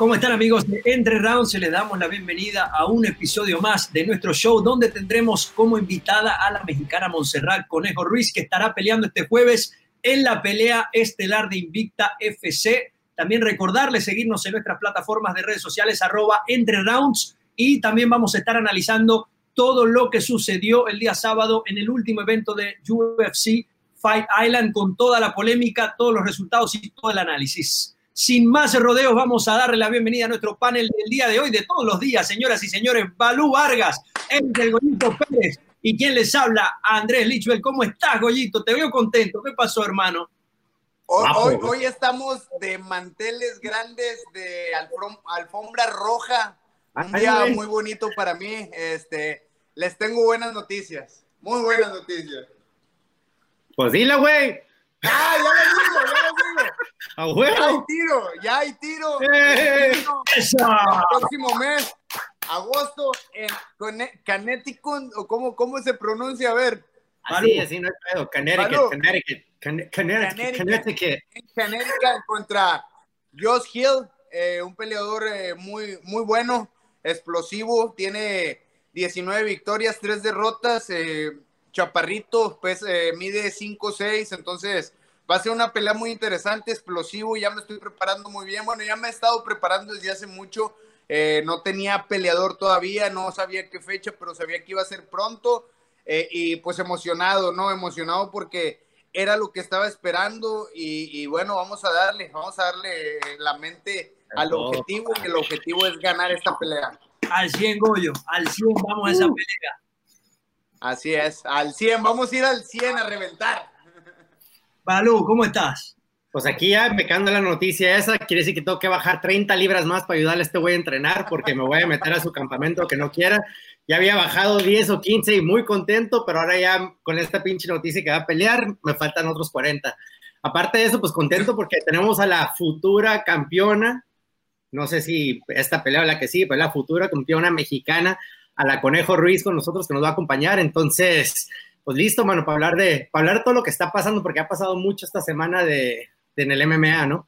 ¿Cómo están amigos de Entre Rounds? Les damos la bienvenida a un episodio más de nuestro show donde tendremos como invitada a la mexicana Montserrat Conejo Ruiz que estará peleando este jueves en la pelea estelar de Invicta FC. También recordarles seguirnos en nuestras plataformas de redes sociales arroba Entre Rounds y también vamos a estar analizando todo lo que sucedió el día sábado en el último evento de UFC Fight Island con toda la polémica, todos los resultados y todo el análisis. Sin más rodeos, vamos a darle la bienvenida a nuestro panel del día de hoy, de todos los días, señoras y señores. Balú Vargas, entre Goyito Pérez y quien les habla, Andrés Lichwell. ¿Cómo estás, Goyito? Te veo contento. ¿Qué pasó, hermano? Hoy, hoy, estamos de manteles grandes, de alfombra roja. Un día muy bonito para mí. Este, les tengo buenas noticias. Muy buenas noticias. Pues dile, güey. Ah, ya lo digo, ya lo digo. A huevo. Ya hay tiro, ya hay tiro. ¡Eh! Eso. El próximo mes, agosto, en Connecticut, o cómo, cómo se pronuncia, a ver. Así, así no es pedo. Connecticut. Connecticut, Conne- Connecticut, Connecticut. En Connecticut contra Josh Hill, eh, un peleador eh, muy, muy bueno, explosivo, tiene 19 victorias, 3 derrotas, eh, chaparrito, pues eh, mide 5'6", entonces va a ser una pelea muy interesante, explosivo, ya me estoy preparando muy bien, bueno, ya me he estado preparando desde hace mucho, eh, no tenía peleador todavía, no sabía qué fecha, pero sabía que iba a ser pronto, eh, y pues emocionado, ¿no? Emocionado porque era lo que estaba esperando y, y bueno, vamos a darle, vamos a darle la mente al objetivo y el objetivo es ganar esta pelea. Al 100, Goyo. Al 100 vamos a esa Uh. pelea. Así es, al 100, vamos a ir al 100 a reventar. Balú, ¿cómo estás? Pues aquí ya me cando la noticia esa, quiere decir que tengo que bajar 30 libras más para ayudarle a este güey a entrenar porque me voy a meter a su campamento que no quiera. Ya había bajado 10 o 15 y muy contento, pero ahora ya con esta pinche noticia que va a pelear, me faltan otros 40. Aparte de eso, pues contento porque tenemos a la futura campeona, no sé si esta pelea o la que sí, pero la futura campeona mexicana, a la Conejo Ruiz con nosotros que nos va a acompañar. Entonces, pues listo, mano, para hablar de, para hablar de todo lo que está pasando, porque ha pasado mucho esta semana de, de en el MMA, ¿no?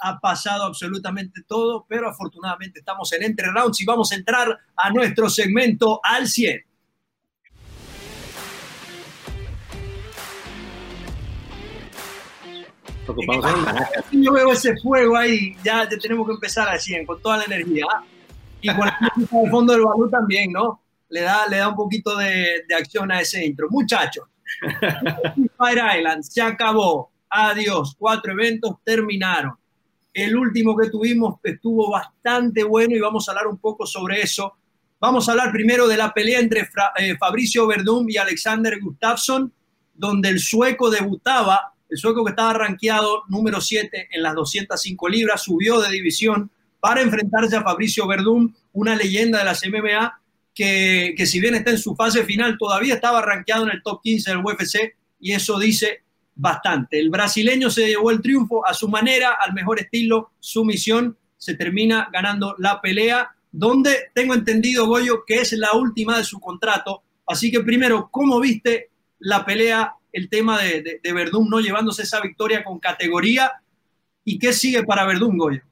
Ha pasado absolutamente todo, pero afortunadamente estamos en Entre Rounds y vamos a entrar a nuestro segmento al 100. Ocupamos. Yo veo ese fuego ahí, ya, ya tenemos que empezar al 100 con toda la energía. Y con la música de fondo del balón también, ¿no? Le da, le da un poquito de, de acción a ese intro. Muchachos, Fire Island se acabó. Adiós. Cuatro eventos terminaron. El último que tuvimos estuvo bastante bueno y vamos a hablar un poco sobre eso. Vamos a hablar primero de la pelea entre Fra- eh, Fabricio Verdum y Alexander Gustafsson, donde el sueco debutaba, el sueco que estaba rankeado número 7 en las 205 libras, subió de división para enfrentarse a Fabricio Verdum, una leyenda de las MMA, que, que si bien está en su fase final, todavía estaba rankeado en el top 15 del UFC, y eso dice bastante. El brasileño se llevó el triunfo a su manera, al mejor estilo, sumisión, se termina ganando la pelea, donde tengo entendido, Goyo, que es la última de su contrato. Así que primero, ¿cómo viste la pelea, el tema de, de, de Verdún no llevándose esa victoria con categoría? ¿Y qué sigue para Verdún, Goyo?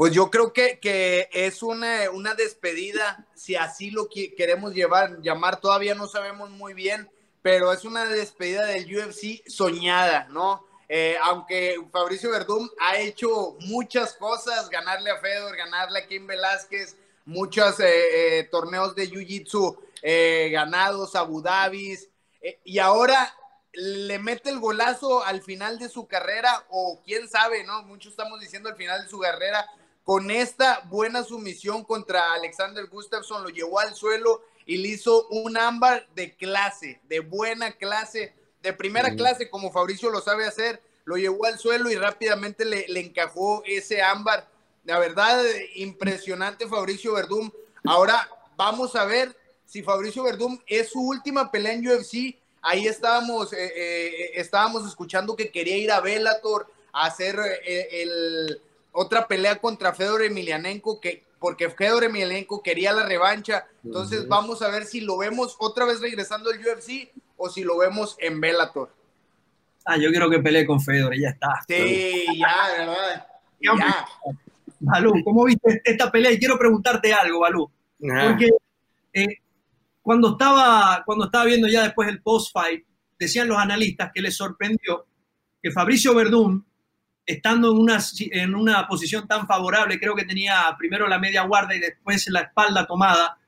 Pues yo creo que, que es una, una despedida, si así lo qui- queremos llevar, llamar, todavía no sabemos muy bien, pero es una despedida del UFC soñada, ¿no? Eh, aunque Fabricio Verdum ha hecho muchas cosas, ganarle a Fedor, ganarle a Kim Velázquez, muchos eh, eh, torneos de Jiu-Jitsu eh, ganados, Abu Dhabi, eh, y ahora le mete el golazo al final de su carrera, o quién sabe, ¿no? Muchos estamos diciendo al final de su carrera, con esta buena sumisión contra Alexander Gustafsson, lo llevó al suelo y le hizo un ámbar de clase, de buena clase, de primera Mm. clase, como Fabricio lo sabe hacer, lo llevó al suelo y rápidamente le, le encajó ese ámbar. La verdad, impresionante Fabricio Verdum. Ahora vamos a ver si Fabricio Verdum es su última pelea en UFC. Ahí estábamos, eh, eh, estábamos escuchando que quería ir a Bellator a hacer eh, el, otra pelea contra Fedor Emelianenko, que, porque Fedor Emelianenko quería la revancha. Entonces vamos a ver si lo vemos otra vez regresando al UFC o si lo vemos en Bellator. Ah, yo quiero que pelee con Fedor, y ya está. Sí, ya, ¿verdad? Ya, Ya. Balú, ¿cómo viste esta pelea? Y quiero preguntarte algo, Balú. Porque eh, cuando, estaba, cuando estaba viendo ya después el post-fight, decían los analistas que les sorprendió que Fabricio Verdún, estando en una, en una posición tan favorable, creo que tenía primero la media guarda y después la espalda tomada,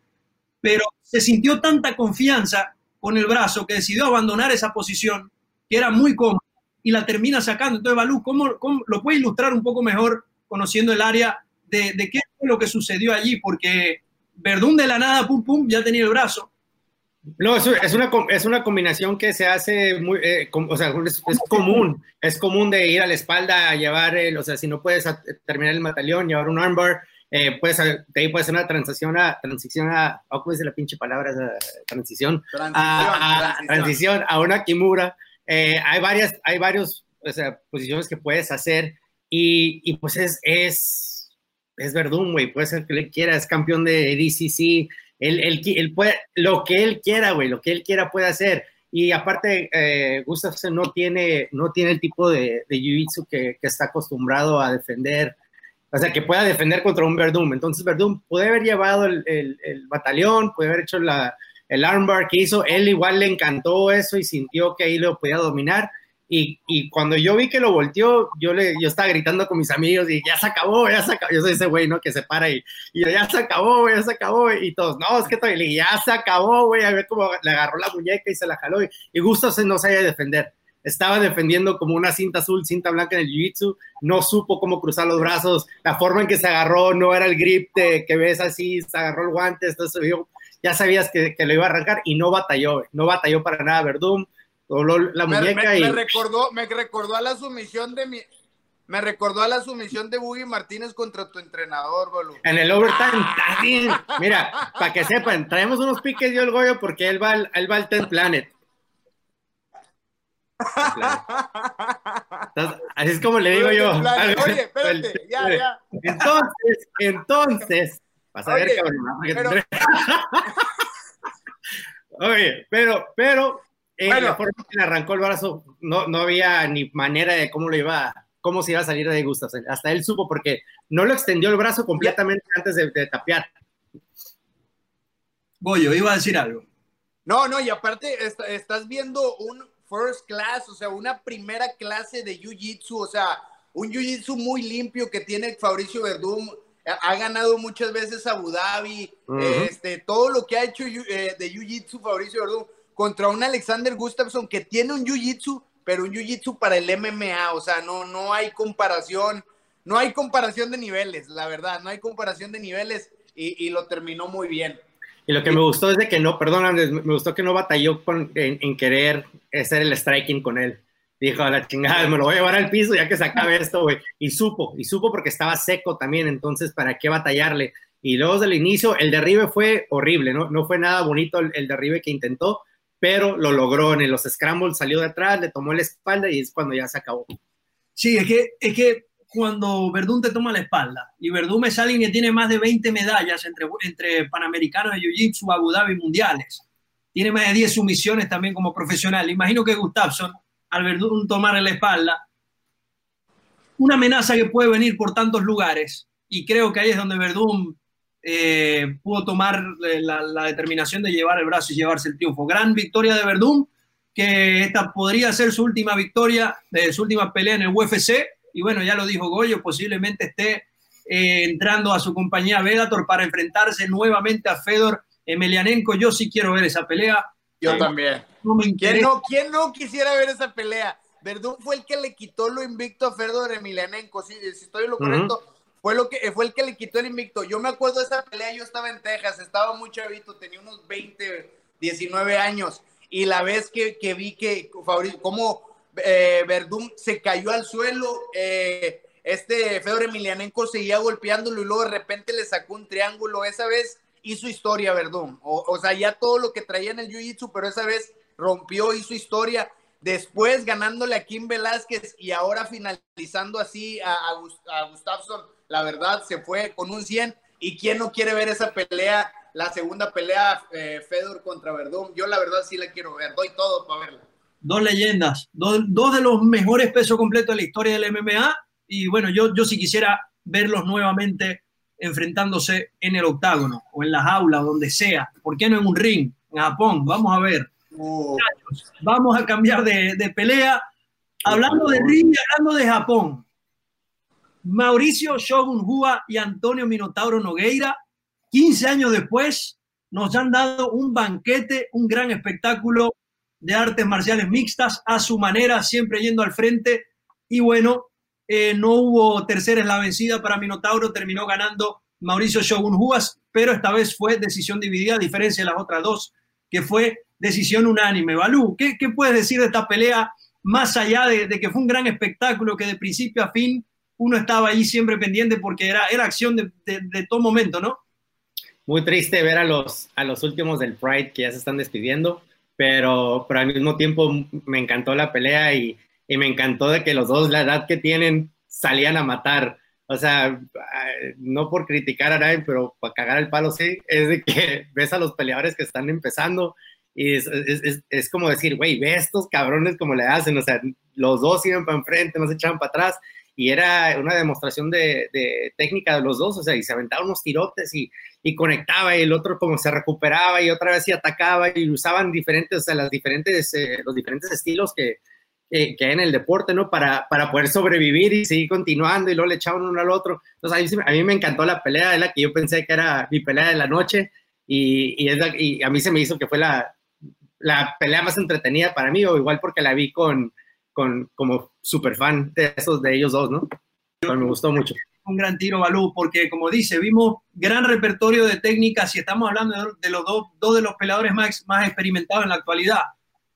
pero se sintió tanta confianza con el brazo que decidió abandonar esa posición, que era muy cómoda, y la termina sacando. Entonces, Balú, ¿cómo, lo puede ilustrar un poco mejor conociendo el área de, qué fue lo que sucedió allí? Porque Verdún de la nada, pum, pum, ya tenía el brazo. No, es, una, es una combinación que se hace muy, eh, o sea, es, común, es común de ir a la espalda a llevar, el, o sea, si no puedes terminar el mataleón, llevar un armbar, eh, puedes, de ahí puede ser una transición a, transición a, ¿cómo dice la pinche palabra? Transición, transición, a, transición. a una kimura. Eh, hay varias, hay varios, o sea, posiciones que puedes hacer y, y pues es, es, es Verdún, güey, puede ser que le quiera, es campeón de DCC, él, él, él puede, lo que él quiera, güey, lo que él quiera puede hacer. Y aparte, eh, Gustafsson no tiene, no tiene el tipo de, de jiu-jitsu que, que, está acostumbrado a defender, o sea, que pueda defender contra un Verdum. Entonces, Verdum puede haber llevado el, el, el batallón, puede haber hecho la, el armbar que hizo, él igual le encantó eso y sintió que ahí lo podía dominar y, cuando yo vi que lo volteó, yo, le, yo estaba gritando con mis amigos y ya se acabó, ya se acabó. Yo soy ese güey, ¿no? Que se para y, y ya se acabó, ya se acabó. Y todos, no, es que todavía, ya se acabó, güey. A ver cómo le agarró la muñeca y se la jaló. Y, y Gustavo no sabía defender. Estaba defendiendo como una cinta azul, cinta blanca en el jiu-jitsu. No supo cómo cruzar los brazos. La forma en que se agarró no era el grip de, que ves así, se agarró el guante. Entonces ya sabías que, que lo iba a arrancar y no batalló, no batalló para nada Verdum la muñeca me, y... me, recordó, me recordó a la sumisión de mi, me recordó a la sumisión de Buggy Martínez contra tu entrenador, boludo. En el overtime, también. Mira, para que sepan, traemos unos piques yo el Goyo porque él va al, él va al Ten Planet. así es como le digo yo. Oye, espérate, ya, ya. Entonces, entonces, vas a ver, cabrón. Pero... Oye, pero, pero eh, la forma que le arrancó el brazo, no, no había ni manera de cómo lo iba, cómo se iba a salir de Gustafsson. Hasta él supo porque no lo extendió el brazo completamente antes de, tapear. Goyo, iba a decir algo. No, no, y aparte estás viendo un first class, o sea, una primera clase de Jiu-Jitsu, o sea, un Jiu-Jitsu muy limpio que tiene Fabricio Verdum, ha ganado muchas veces Abu Dhabi, este, todo lo que ha hecho eh, de Jiu-Jitsu Fabricio Verdum contra un Alexander Gustafsson que tiene un jiu-jitsu, pero un jiu-jitsu para el MMA, o sea, no, no hay comparación, no hay comparación de niveles, la verdad, no hay comparación de niveles y, lo terminó muy bien. Y lo que me gustó es de que no, perdón, me gustó que no batalló en, querer hacer el striking con él. Dijo, a la chingada, me lo voy a llevar al piso ya que se acabe esto, güey. Y supo, y supo porque estaba seco también, entonces, ¿para qué batallarle? Y luego desde el inicio, el derribe fue horrible, ¿no? No fue nada bonito el derribe que intentó, pero lo logró en los scrambles, salió de atrás, le tomó la espalda y es cuando ya se acabó. Sí, es que, es que cuando Verdún te toma la espalda y Verdún es alguien que tiene más de 20 medallas entre, entre Panamericanos de Jiu-Jitsu, Abu Dhabi mundiales, tiene más de 10 sumisiones también como profesional. Imagino que Gustafsson, al Verdún tomar la espalda, una amenaza que puede venir por tantos lugares, y creo que ahí es donde Verdún eh, pudo tomar eh, la, determinación de llevar el brazo y llevarse el triunfo. Gran victoria de Verdún, que esta podría ser su última victoria, de su última pelea en el UFC. Y bueno, ya lo dijo Goyo, posiblemente esté eh, entrando a su compañía Vedator para enfrentarse nuevamente a Fedor Emelianenko. Yo sí quiero ver esa pelea. Yo también. ¿Quién, no, ¿Quién no quisiera ver esa pelea? Verdún fue el que le quitó lo invicto a Fedor Emelianenko, si, si estoy en lo correcto fue, lo que, fue el que le quitó el invicto. Yo me acuerdo de esa pelea, yo estaba en Texas, estaba muy chavito, tenía unos 20, 19 años, y la vez que, que vi que como eh, Verdún se cayó al suelo, eh, este Fedor Emilianenko seguía golpeándolo y luego de repente le sacó un triángulo. Esa vez hizo historia Verdún. O, o sea, ya todo lo que traía en el Jiu-Jitsu, pero esa vez rompió, hizo historia. Después ganándole a Kim Velázquez y ahora finalizando así a, a, Gustafsson la verdad se fue con un 100 y quién no quiere ver esa pelea, la segunda pelea eh, Fedor contra Verdún, yo la verdad sí la quiero ver, doy todo para verla. Dos leyendas, dos, de los mejores pesos completos de la historia del MMA y bueno, yo, yo sí quisiera verlos nuevamente enfrentándose en el octágono o en la jaula o donde sea. ¿Por qué no en un ring? En Japón, vamos a ver. Vamos a cambiar de, de pelea. Hablando de ring y hablando de Japón. Mauricio Shogun Hua y Antonio Minotauro Nogueira, 15 años después, nos han dado un banquete, un gran espectáculo de artes marciales mixtas a su manera, siempre yendo al frente. Y bueno, eh, no hubo tercera en la vencida para Minotauro, terminó ganando Mauricio Shogun Huas, pero esta vez fue decisión dividida, a diferencia de las otras dos, que fue decisión unánime. Balú, ¿qué, qué puedes decir de esta pelea, más allá de, que fue un gran espectáculo, que de principio a fin uno estaba ahí siempre pendiente porque era, era acción de, de, todo momento, ¿no? Muy triste ver a los, a los últimos del Pride que ya se están despidiendo, pero, pero al mismo tiempo me encantó la pelea y, y me encantó de que los dos, la edad que tienen, salían a matar. O sea, no por criticar a nadie, pero para cagar el palo sí, es de que ves a los peleadores que están empezando y es, es, es, como decir, güey, ve estos cabrones como le hacen, o sea, los dos iban para enfrente, no se echaban para atrás y era una demostración de, de, técnica de los dos, o sea, y se aventaban unos tirotes y, y, conectaba y el otro como se recuperaba y otra vez y atacaba y usaban diferentes, o sea, las diferentes, eh, los diferentes estilos que, que hay en el deporte, ¿no? Para, para poder sobrevivir y seguir continuando y luego le echaban uno al otro. Entonces, a mí, a mí me encantó la pelea, es la que yo pensé que era mi pelea de la noche y, y, es y a mí se me hizo que fue la, la pelea más entretenida para mí, o igual porque la vi con, con como super fan de esos de ellos dos, ¿no? Pero me gustó mucho. Un gran tiro, Balú, porque como dice, vimos gran repertorio de técnicas y estamos hablando de, los dos, dos, de los peleadores más, más experimentados en la actualidad.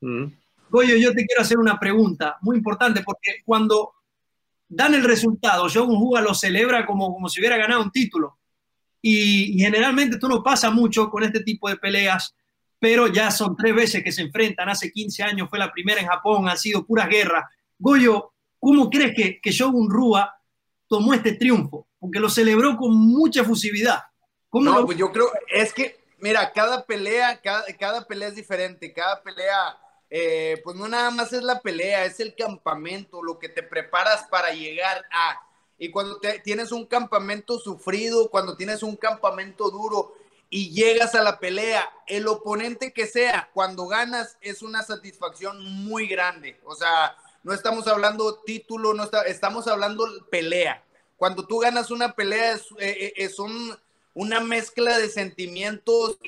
Mm. Goyo, yo te quiero hacer una pregunta muy importante porque cuando dan el resultado, John Juga lo celebra como, como si hubiera ganado un título. Y, generalmente esto no pasa mucho con este tipo de peleas, pero ya son tres veces que se enfrentan. Hace 15 años fue la primera en Japón, han sido puras guerras. Goyo, ¿cómo crees que, que Shogun Rua tomó este triunfo? Porque lo celebró con mucha efusividad. ¿Cómo no, pues yo creo, es que, mira, cada pelea, cada, cada pelea es diferente, cada pelea eh, pues no nada más es la pelea, es el campamento, lo que te preparas para llegar a. Y cuando tienes un campamento sufrido, cuando tienes un campamento duro y llegas a la pelea, el oponente que sea, cuando ganas es una satisfacción muy grande. O sea, no estamos hablando título, no estamos hablando pelea. Cuando tú ganas una pelea es, eh, eh, una mezcla de sentimientos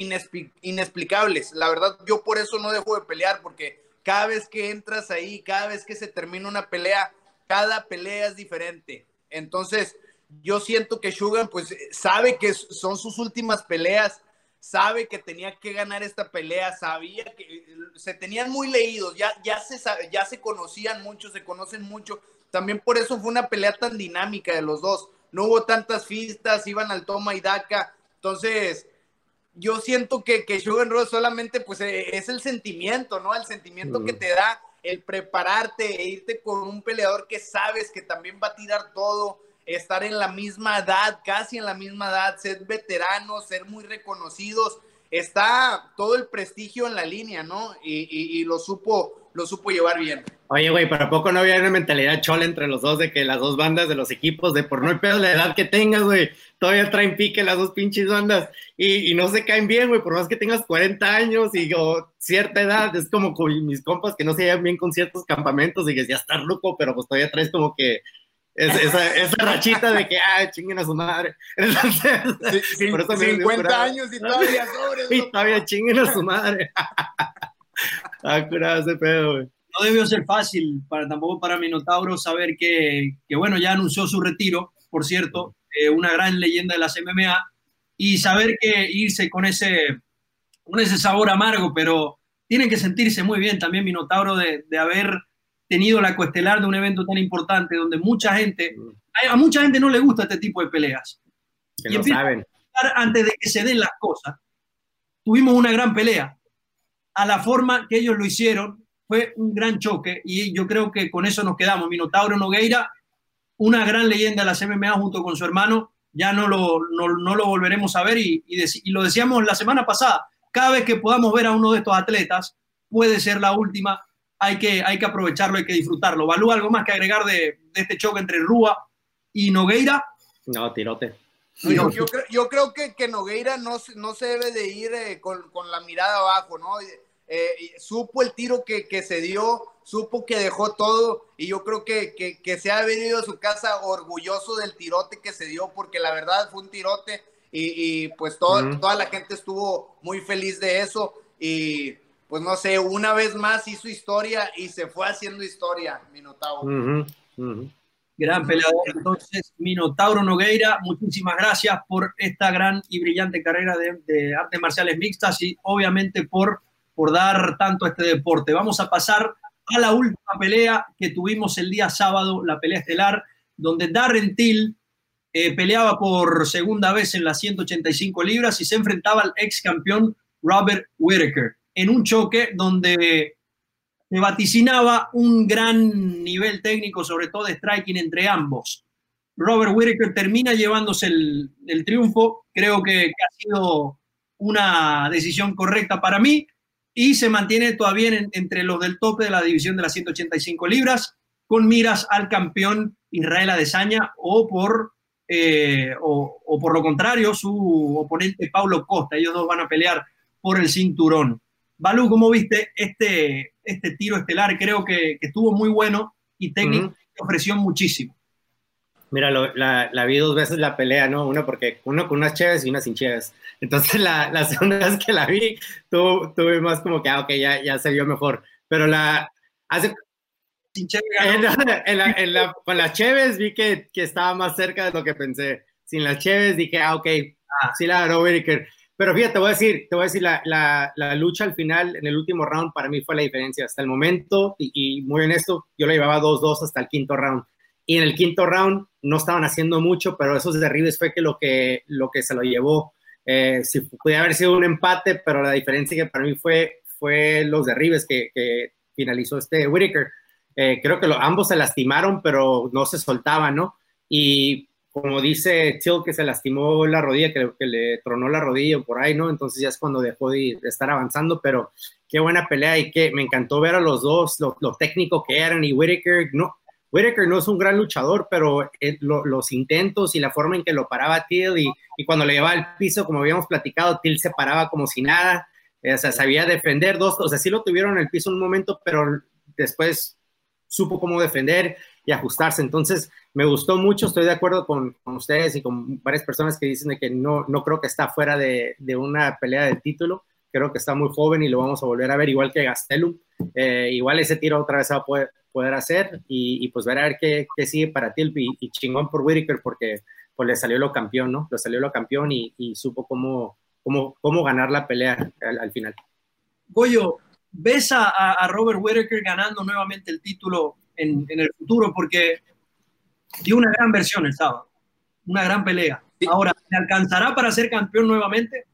inexplicables. La verdad, yo por eso no dejo de pelear, porque cada vez que entras ahí, cada vez que se termina una pelea, cada pelea es diferente. Entonces, yo siento que Sugar, pues, sabe que son sus últimas peleas, sabe que tenía que ganar esta pelea, sabía que se tenían muy leídos, ya, ya, se, ya se conocían mucho, se conocen mucho. También por eso fue una pelea tan dinámica de los dos no hubo tantas fiestas, iban al toma y daca. Entonces, yo siento que, que Sugar Rose solamente pues eh, es el sentimiento, ¿no? El sentimiento que te da el prepararte e irte con un peleador que sabes que también va a tirar todo, estar en la misma edad, casi en la misma edad, ser veteranos, ser muy reconocidos. Está todo el prestigio en la línea, ¿no? Y, lo supo, lo supo llevar bien. Oye, güey, pero ¿a poco no había una mentalidad chola entre los dos de que las dos bandas de los equipos, de por no hay pedo la edad que tengas, güey, todavía traen pique las dos pinches bandas y, no se caen bien, güey, por más que tengas 40 años y o cierta edad, es como con mis compas que no se llevan bien con ciertos campamentos y que ya está loco, pero pues todavía traes como que esa, esa, rachita de que, ah, chinguen a su madre. Entonces, sí, por eso 50 años y todavía sobre. Y todavía chinguen a su madre. ah, curado ese pedo, güey no debió ser fácil para tampoco para Minotauro saber que, que bueno, ya anunció su retiro, por cierto, eh, una gran leyenda de las MMA, y saber que irse con ese, con ese sabor amargo, pero tienen que sentirse muy bien también Minotauro de, de haber tenido la coestelar de un evento tan importante donde mucha gente, a, mucha gente no le gusta este tipo de peleas. y lo saben. Antes de que se den las cosas, tuvimos una gran pelea. A la forma que ellos lo hicieron, fue un gran choque y yo creo que con eso nos quedamos. Minotauro Nogueira, una gran leyenda de las MMA junto con su hermano, ya no lo, no, lo volveremos a ver y, y, lo decíamos la semana pasada, cada vez que podamos ver a uno de estos atletas, puede ser la última, hay que, hay que aprovecharlo, hay que disfrutarlo. ¿Valú algo más que agregar de, de este choque entre Rúa y Nogueira? No, tirote. yo, creo, yo, creo, que, que Nogueira no, no se debe de ir eh, con, con, la mirada abajo, ¿no? Eh, supo el tiro que, que, se dio, supo que dejó todo y yo creo que, que, que, se ha venido a su casa orgulloso del tirote que se dio porque la verdad fue un tirote y, y pues todo, toda la gente estuvo muy feliz de eso y pues no sé, una vez más hizo historia y se fue haciendo historia, Minotauro. Gran peleador, entonces, Minotauro Nogueira, muchísimas gracias por esta gran y brillante carrera de, de artes marciales mixtas y obviamente por, por dar tanto a este deporte. Vamos a pasar a la última pelea que tuvimos el día sábado, la pelea estelar, donde Darren Till eh, peleaba por segunda vez en las 185 libras y se enfrentaba al ex campeón Robert Whittaker en un choque donde se vaticinaba un gran nivel técnico, sobre todo de striking entre ambos. Robert Whittaker termina llevándose el, triunfo, creo que, ha sido una decisión correcta para mí y se mantiene todavía entre los del tope de la división de las 185 libras, con miras al campeón Israel Adesanya o por, eh, o, o por lo contrario, su oponente Paulo Costa. Ellos dos van a pelear por el cinturón. Balú, ¿cómo viste este, este tiro estelar? Creo que, estuvo muy bueno y técnico ofreció muchísimo. Mira, la, vi dos veces la pelea, ¿no? Una porque uno con unas cheves y una sin cheves. Entonces la, la segunda vez que la vi, tuve, más como que, ah, ok, ya, ya se vio mejor. Pero la hace... Sin con las cheves vi que, que, estaba más cerca de lo que pensé. Sin las cheves dije, ah, ok, ah. sí la agarró pero fíjate, te voy a decir, te voy a decir, la, la, la, lucha al final, en el último round, para mí fue la diferencia. Hasta el momento, y, y muy honesto, yo la llevaba 2-2 hasta el quinto round. Y en el quinto round no estaban haciendo mucho, pero esos derribes fue que lo que, lo que se lo llevó. Eh, si podía haber sido un empate, pero la diferencia que para mí fue, fue los derribes que, que finalizó este Whitaker. Eh, creo que lo, ambos se lastimaron, pero no se soltaban, ¿no? Y como dice Till, que se lastimó la rodilla, que, le tronó la rodilla por ahí, ¿no? Entonces ya es cuando dejó de, estar avanzando, pero qué buena pelea y que me encantó ver a los dos, lo, técnico que eran y Whitaker, no, Whitaker no es un gran luchador, pero eh, los intentos y la forma en que lo paraba Till y, y, cuando le llevaba al piso, como habíamos platicado, Till se paraba como si nada, eh, o sea, sabía defender dos, o sea, sí lo tuvieron en el piso un momento, pero después supo cómo defender y ajustarse. Entonces, me gustó mucho, estoy de acuerdo con, ustedes y con varias personas que dicen que no, no creo que está fuera de, de, una pelea del título. Creo que está muy joven y lo vamos a volver a ver, igual que Gastelum. Eh, igual ese tiro otra vez va a poder, poder hacer y, y, pues ver a ver qué, qué sigue para Tilby y, chingón por Whitaker porque pues le salió lo campeón, ¿no? Le salió lo campeón y, y supo cómo, cómo, cómo ganar la pelea al, al final. Goyo, ¿ves a, a Robert Whitaker ganando nuevamente el título en, el futuro, porque dio una gran versión el sábado, una gran pelea. Ahora, ¿le alcanzará para ser campeón nuevamente?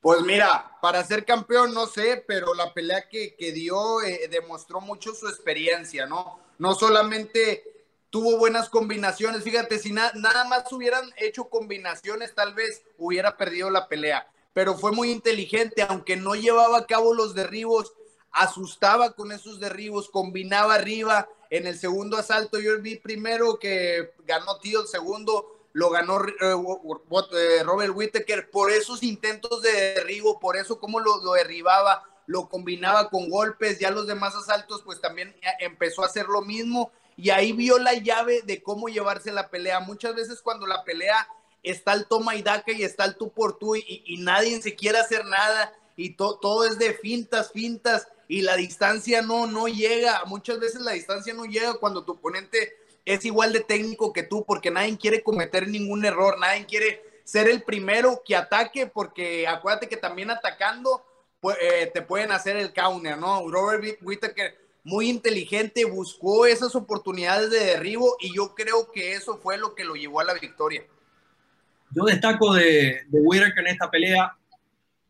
Pues mira, para ser campeón no sé, pero la pelea que, dio eh, demostró mucho su experiencia, ¿no? No solamente tuvo buenas combinaciones, fíjate, si nada más hubieran hecho combinaciones, tal vez hubiera perdido la pelea, pero fue muy inteligente, aunque no llevaba a cabo los derribos, asustaba con esos derribos, combinaba arriba. En el segundo asalto yo vi primero que ganó Tío, el segundo lo ganó eh, eh, Robert Whittaker por esos intentos de derribo, por eso cómo lo, derribaba, lo combinaba con golpes, ya los demás asaltos pues también empezó a hacer lo mismo y ahí vio la llave de cómo llevarse la pelea. Muchas veces cuando la pelea está el toma y daca y está el tú por tú y, nadie se quiere hacer nada y todo es de fintas, fintas y la distancia no, no llega. Muchas veces la distancia no llega cuando tu oponente es igual de técnico que tú, porque nadie quiere cometer ningún error, nadie quiere ser el primero que ataque, porque acuérdate que también atacando pues, eh, te pueden hacer el counter, ¿no? Robert Whittaker, muy inteligente, buscó esas oportunidades de derribo y yo creo que eso fue lo que lo llevó a la victoria. Yo destaco de, de Whittaker en esta pelea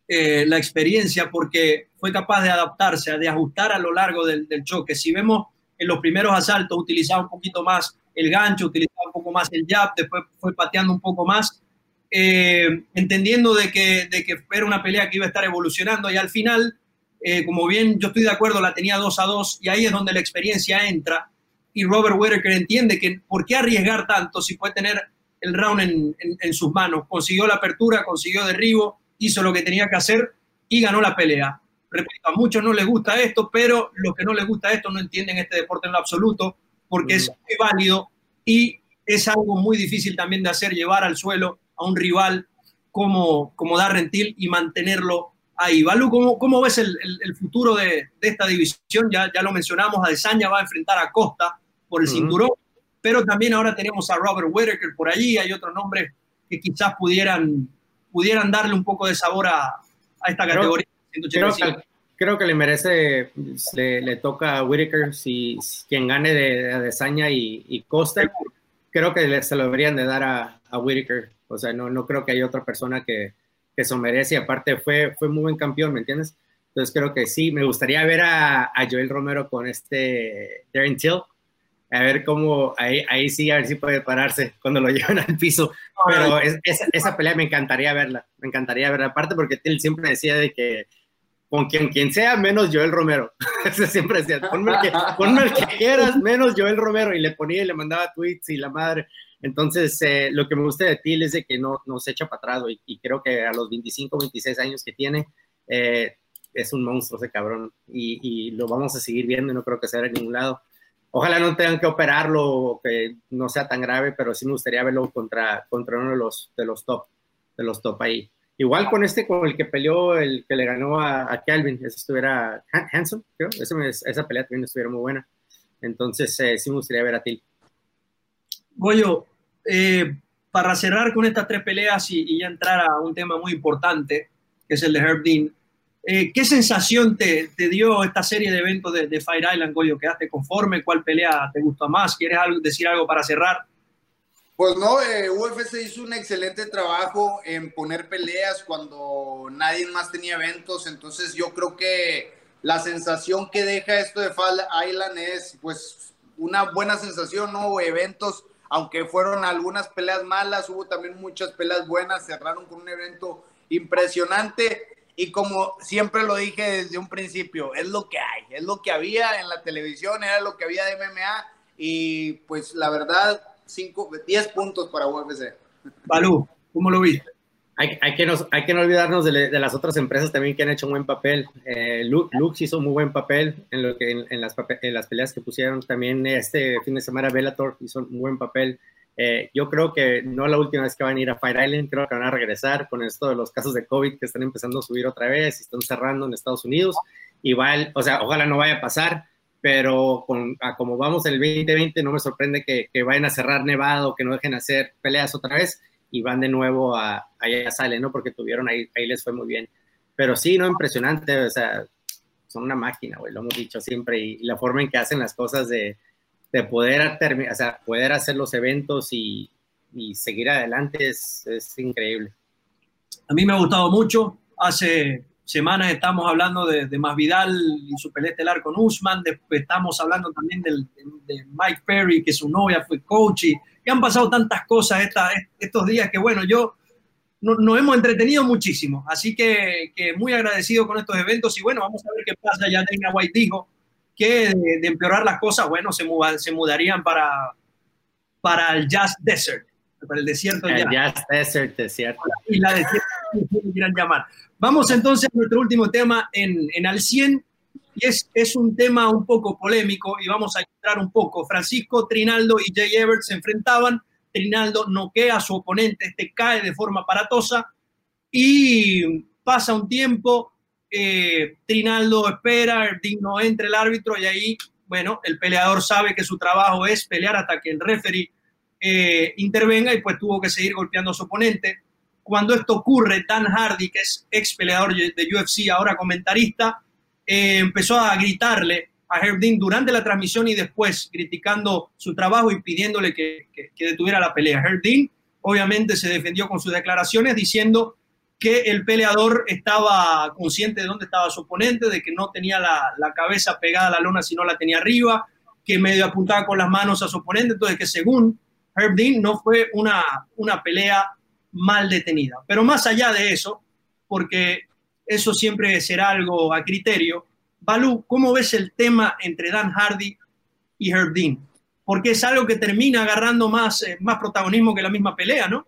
eh, la experiencia porque fue capaz de adaptarse, de ajustar a lo largo del, choque. Si vemos en los primeros asaltos utilizaba un poquito más el gancho, utilizaba un poco más el jab, después fue pateando un poco más, eh, entendiendo de que, de que era una pelea que iba a estar evolucionando y al final, eh, como bien yo estoy de acuerdo, la tenía 2 a 2 y ahí es donde la experiencia entra y Robert Whittaker entiende que por qué arriesgar tanto si puede tener el round en, sus manos. Consiguió la apertura, consiguió derribo, hizo lo que tenía que hacer y ganó la pelea. Repito, a muchos no les gusta esto, pero los que no les gusta esto no entienden este deporte en lo absoluto, porque es muy válido y es algo muy difícil también de hacer, llevar al suelo a un rival como, como Darrentil y mantenerlo ahí. Balú, ¿cómo, cómo ves el, futuro de, esta división? Ya, ya lo mencionamos, Adesanya va a enfrentar a Costa por el cinturón, pero también ahora tenemos a Robert Whittaker por allí, hay otros nombres que quizás pudieran, pudieran darle un poco de sabor a, esta categoría. Creo, que, le merece, le, toca a Whittaker si, quien gane de, Adesanya y, Costa. Creo que se lo deberían de dar a, a Whittaker. O sea, no, no creo que haya otra persona que, que se merece y aparte fue, fue muy buen campeón, ¿me entiendes? Entonces creo que sí, me gustaría ver a, a Joel Romero con este Darren Till, a ver cómo, ahí, ahí sí, a ver si puede pararse cuando lo llevan al piso, pero esa, pelea me encantaría verla, me encantaría verla, aparte porque Till siempre decía de que con quien, quien sea, menos Joel Romero. siempre decía, ponme el, que, ponme el que quieras, menos Joel Romero. Y le ponía y le mandaba tweets y la madre. Entonces, eh, lo que me gusta de Till es de que no, no se echa para atrás, y, creo que a los 25, 26 años que tiene, eh, es un monstruo ese cabrón, y, lo vamos a seguir viendo y no creo que sea de ningún lado. Ojalá no tengan que operarlo o que no sea tan grave, pero sí me gustaría verlo contra, contra uno de los, de los top, de los top ahí. Igual con este, con el que peleó, el que le ganó a, a Calvin, ese estuviera Hanson, creo, esa pelea también estuviera muy buena. Entonces, eh, sí me gustaría ver a Till. Goyo, eh, para cerrar con estas tres peleas y, ya entrar a un tema muy importante, que es el de Herb Dean, eh, ¿qué sensación te, dio esta serie de eventos de, Fire Island, Goyo? ¿Quedaste conforme? ¿Cuál pelea te gustó más? ¿Quieres decir algo para cerrar? Pues no, eh, UFC hizo un excelente trabajo en poner peleas cuando nadie más tenía eventos, entonces yo creo que la sensación que deja esto de Fire Island es pues una buena sensación, ¿no? Eventos aunque fueron algunas peleas malas, hubo también muchas peleas buenas, cerraron con un evento impresionante y como siempre lo dije desde un principio, es lo que hay, es lo que había en la televisión, era lo que había de MMA y pues la verdad, 10 puntos para UFC. Balú, ¿cómo lo viste? hay, que, hay que no olvidarnos de, las otras empresas también que han hecho un buen papel. Eh, Lux hizo muy buen papel en, lo que, en, las, en las peleas que pusieron. También este fin de semana Bellator hizo un buen papel. Eh, yo creo que no la última vez que van a ir a Fire Island, creo que van a regresar con esto de los casos de COVID que están empezando a subir otra vez y están cerrando en Estados Unidos. Igual, o sea, ojalá no vaya a pasar, pero con, a como vamos el 2020, no me sorprende que, que vayan a cerrar Nevada o que no dejen hacer peleas otra vez y van de nuevo a, allá sale, ¿no? Porque tuvieron ahí, ahí les fue muy bien. Pero sí, ¿no? Impresionante, o sea, son una máquina, güey, lo hemos dicho siempre, y, la forma en que hacen las cosas de, de poder, o sea, poder hacer los eventos y, y seguir adelante es, es, increíble. A mí me ha gustado mucho. Hace semanas estamos hablando de, de Masvidal y su pelea estelar con Usman, después estamos hablando también del, de Mike Perry, que su novia fue coach, y, y han pasado tantas cosas esta, estos días que, bueno, yo nos hemos entretenido muchísimo. Así que, que, muy agradecido con estos eventos y bueno, vamos a ver qué pasa. Ya Dana White dijo que de, empeorar las cosas, bueno, se, se mudarían para, para el Jazz Desert, para el desierto. El Jazz Desert, desierto. Y la desierto, quieran llamar. Vamos entonces a nuestro último tema en, en Al 100 y es, es un tema un poco polémico y vamos a entrar un poco. Francisco Trinaldo y Jay Everett se enfrentaban Trinaldo noquea a su oponente, este cae de forma aparatosa y pasa un tiempo, Trinaldo espera, no entra el árbitro y ahí, bueno, el peleador sabe que su trabajo es pelear hasta que el referee eh, intervenga y pues tuvo que seguir golpeando a su oponente. Cuando esto ocurre, Dan Hardy, que es ex peleador de UFC, ahora comentarista, eh, empezó a gritarle a Herb durante la transmisión y después, criticando su trabajo y pidiéndole que, detuviera la pelea. Herb obviamente se defendió con sus declaraciones diciendo que el peleador estaba consciente de dónde estaba su oponente, de que no tenía la, cabeza pegada a la lona, sino la tenía arriba, que medio apuntaba con las manos a su oponente, entonces que según Herb Dean no fue una, una pelea mal detenida. Pero más allá de eso, porque eso siempre será algo a criterio, Balú, ¿cómo ves el tema entre Dan Hardy y Herb Dean? porque es algo que termina agarrando más, eh, más protagonismo que la misma pelea, ¿no?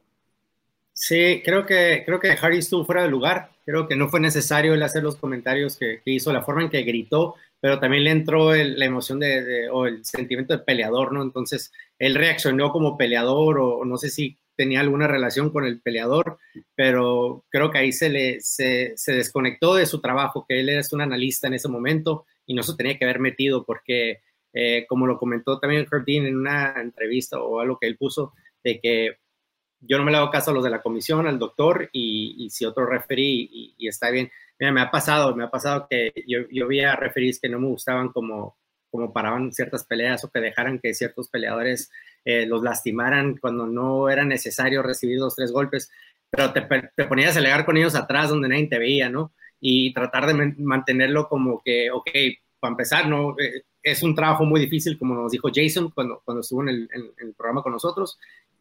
Sí, creo que, creo que Harry estuvo fuera de lugar. Creo que no fue necesario él hacer los comentarios que, hizo, la forma en que gritó, pero también le entró la emoción de, o el sentimiento de peleador, ¿no? Entonces, él reaccionó como peleador o, no sé si tenía alguna relación con el peleador, pero creo que ahí se, le, se, desconectó de su trabajo, que él era un analista en ese momento y no se tenía que haber metido porque, eh, como lo comentó también Herb en una entrevista o algo que él puso, de que yo no me le hago caso a los de la comisión, al doctor, y, si otro referí está bien. Mira, me ha pasado, me ha pasado que yo, yo vi a referís que no me gustaban como, como paraban ciertas peleas o que dejaran que ciertos peleadores eh, los lastimaran cuando no era necesario recibir dos, tres golpes, pero te, ponías a alegar con ellos atrás donde nadie te veía, ¿no? Y tratar de mantenerlo como que, ok, para empezar, ¿no? Eh, es un trabajo muy difícil, como nos dijo Jason cuando, cuando estuvo en el programa con nosotros,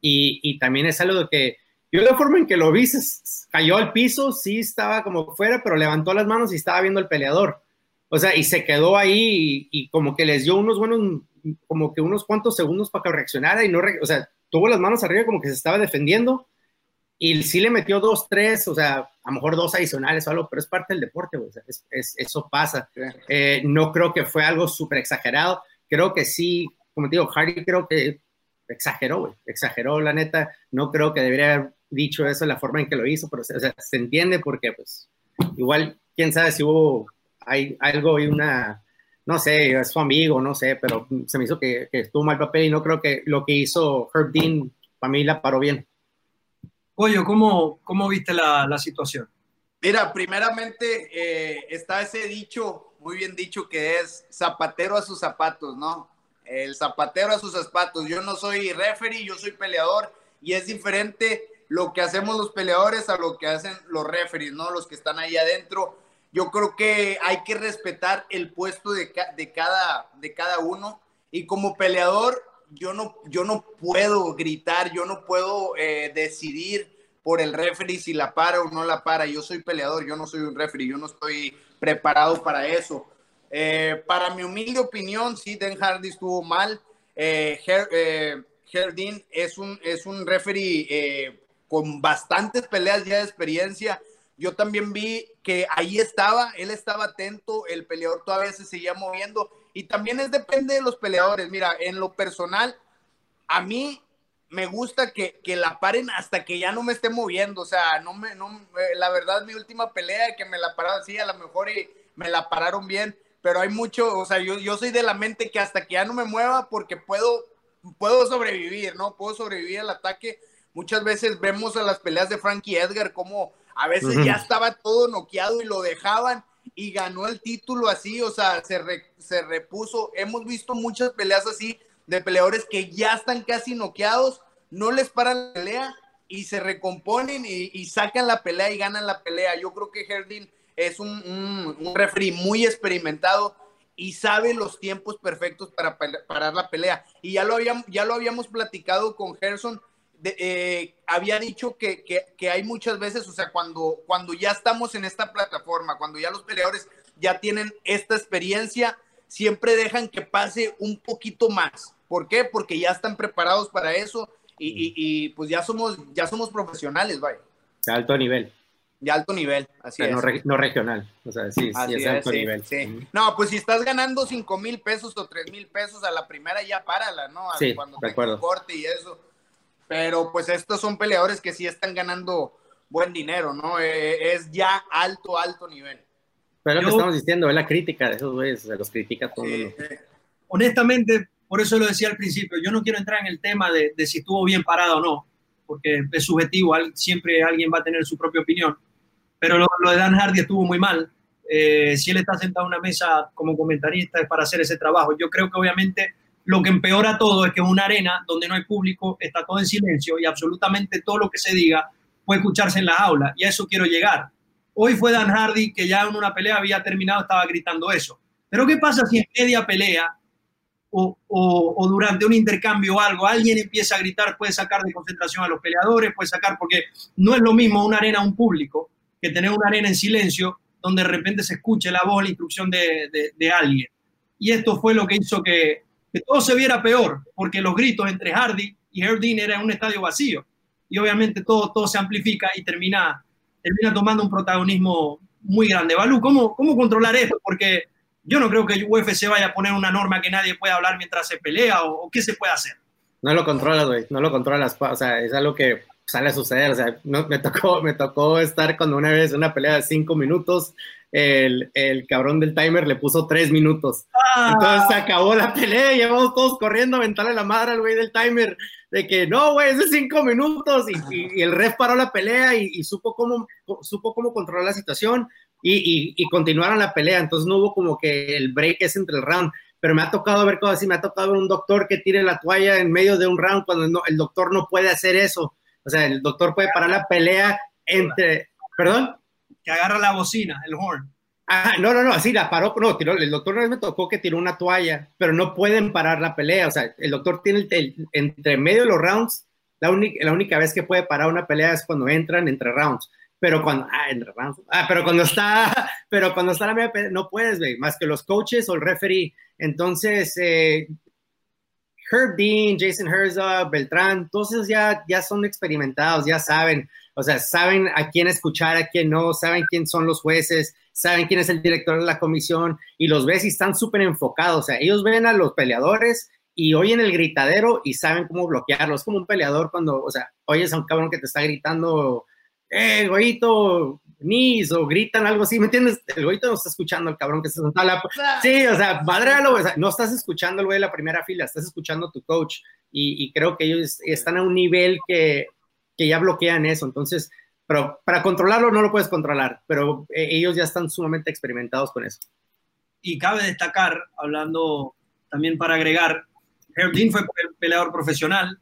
y, también es algo que yo la forma en que lo vi, cayó al piso, sí estaba como fuera, pero levantó las manos y estaba viendo al peleador. O sea, y se quedó ahí y, como que les dio unos buenos, como que unos cuantos segundos para que reaccionara y no, o sea, tuvo las manos arriba como que se estaba defendiendo y sí le metió dos, tres, o sea, a lo mejor dos adicionales o algo, pero es parte del deporte, o sea, eso pasa. Eh, no creo que fue algo súper exagerado, creo que sí, como te digo, Hardy creo que exageró, güey, exageró, la neta, no creo que debería haber dicho eso la forma en que lo hizo, pero o sea, se entiende porque, pues, igual, quién sabe si hubo hay, algo y una, no sé, es su amigo, no sé, pero se me hizo que, estuvo mal papel y no creo que lo que hizo Herb Dean, para mí la paró bien. Oye, ¿cómo, cómo viste la, la situación? Mira, primeramente eh, está ese dicho, muy bien dicho, que es zapatero a sus zapatos, ¿no? El zapatero a sus zapatos. Yo no soy referee, yo soy peleador y es diferente lo que hacemos los peleadores a lo que hacen los referees, ¿no? Los que están ahí adentro. Yo creo que hay que respetar el puesto de, de, cada, de cada uno y como peleador yo no, yo no puedo gritar, yo no puedo eh, decidir por el referee si la para o no la para. Yo soy peleador, yo no soy un referee, yo no estoy preparado para eso. Eh, para mi humilde opinión, sí, Dan Hardy estuvo mal. Eh, eh es un, es un referee eh, con bastantes peleas ya de experiencia. Yo también vi que ahí estaba, él estaba atento, el peleador todavía se seguía moviendo y también es depende de los peleadores. Mira, en lo personal, a mí me gusta que, que, la paren hasta que ya no me esté moviendo. O sea, no me, no, la verdad, mi última pelea que me la pararon así, a lo mejor y me la pararon bien pero hay mucho, o sea, yo, yo soy de la mente que hasta que ya no me mueva porque puedo, puedo sobrevivir, ¿no? Puedo sobrevivir al ataque. Muchas veces vemos a las peleas de Frankie Edgar como a veces ya estaba todo noqueado y lo dejaban y ganó el título así, o sea, se, se repuso. Hemos visto muchas peleas así de peleadores que ya están casi noqueados, no les paran la pelea y se recomponen y, y sacan la pelea y ganan la pelea. Yo creo que Herdin es un, un, referee muy experimentado y sabe los tiempos perfectos para parar la pelea. Y ya lo habíamos, ya lo habíamos platicado con Gerson. Eh, había dicho que, que, hay muchas veces, o sea, cuando, cuando ya estamos en esta plataforma, cuando ya los peleadores ya tienen esta experiencia, siempre dejan que pase un poquito más. ¿Por qué? Porque ya están preparados para eso y, y, pues ya somos, ya somos profesionales, vaya. De alto nivel de alto nivel, así es. No, regional, o sea, sí, sí es, alto nivel. No, pues si estás ganando 5 mil pesos o 3 mil pesos a la primera, ya párala, ¿no? Sí, Cuando te corte y eso. Pero pues estos son peleadores que sí están ganando buen dinero, ¿no? Eh, es ya alto, alto nivel. Pero lo que estamos diciendo, es la crítica de esos güeyes, se los critica todo Honestamente, por eso lo decía al principio, yo no quiero entrar en el tema de, de si estuvo bien parado o no, porque es subjetivo, siempre alguien va a tener su propia opinión pero lo, de Dan Hardy estuvo muy mal. Eh, si él está sentado en una mesa como comentarista es para hacer ese trabajo. Yo creo que obviamente lo que empeora todo es que es una arena donde no hay público, está todo en silencio y absolutamente todo lo que se diga puede escucharse en la aula y a eso quiero llegar. Hoy fue Dan Hardy que ya en una pelea había terminado, estaba gritando eso. Pero ¿qué pasa si en media pelea o, durante un intercambio o algo, alguien empieza a gritar, puede sacar de concentración a los peleadores, puede sacar, porque no es lo mismo una arena a un público que tener una arena en silencio donde de repente se escuche la voz, la instrucción de, de, alguien. Y esto fue lo que hizo que, todo se viera peor, porque los gritos entre Hardy y Herdin era un estadio vacío. Y obviamente todo, todo se amplifica y termina, termina tomando un protagonismo muy grande. Balú, ¿cómo, ¿cómo controlar esto? Porque yo no creo que UFC vaya a poner una norma que nadie pueda hablar mientras se pelea o, qué se puede hacer. No lo controlas, güey, no lo controlas. O sea, es algo que sale a suceder. O sea, no, me, tocó, me tocó estar cuando una vez una pelea de cinco minutos, el, el cabrón del timer le puso tres minutos. Ah. Entonces se acabó la pelea y íbamos todos corriendo a aventarle la madre al güey del timer de que no, güey, es de cinco minutos y, y, el ref paró la pelea y, y, supo, cómo, supo cómo controlar la situación y, y, continuaron la pelea. Entonces no hubo como que el break es entre el round. Pero me ha tocado ver cosas así, me ha tocado ver un doctor que tire la toalla en medio de un round cuando no, el doctor no puede hacer eso. O sea, el doctor puede parar la pelea entre. ¿Perdón? Que agarra la bocina, el horn. Ah, no, no, no, así la paró, no, tiró, el doctor me tocó que tiró una toalla, pero no pueden parar la pelea, o sea, el doctor tiene el, entre medio de los rounds, la, única, la única vez que puede parar una pelea es cuando entran entre rounds, pero cuando, ah, ah, pero cuando está, pero cuando está la media no puedes, más que los coaches o el referee, entonces, eh, Herb Dean, Jason Herzog, Beltrán, todos esos ya, ya son experimentados, ya saben, o sea, saben a quién escuchar, a quién no, saben quién son los jueces, saben quién es el director de la comisión y los ves y están súper enfocados, o sea, ellos ven a los peleadores y oyen el gritadero y saben cómo bloquearlos, como un peleador cuando, o sea, oyes a un cabrón que te está gritando, eh, goito, Nis o gritan algo así, ¿me entiendes? El güey no está escuchando al cabrón que se sentado la... Sí, o sea, madréalo, o sea, no estás escuchando al güey de la primera fila, estás escuchando a tu coach y, creo que ellos están a un nivel que, que ya bloquean eso, entonces, pero para controlarlo no lo puedes controlar, pero eh, ellos ya están sumamente experimentados con eso. Y cabe destacar, hablando también para agregar, Herb Dean fue peleador profesional,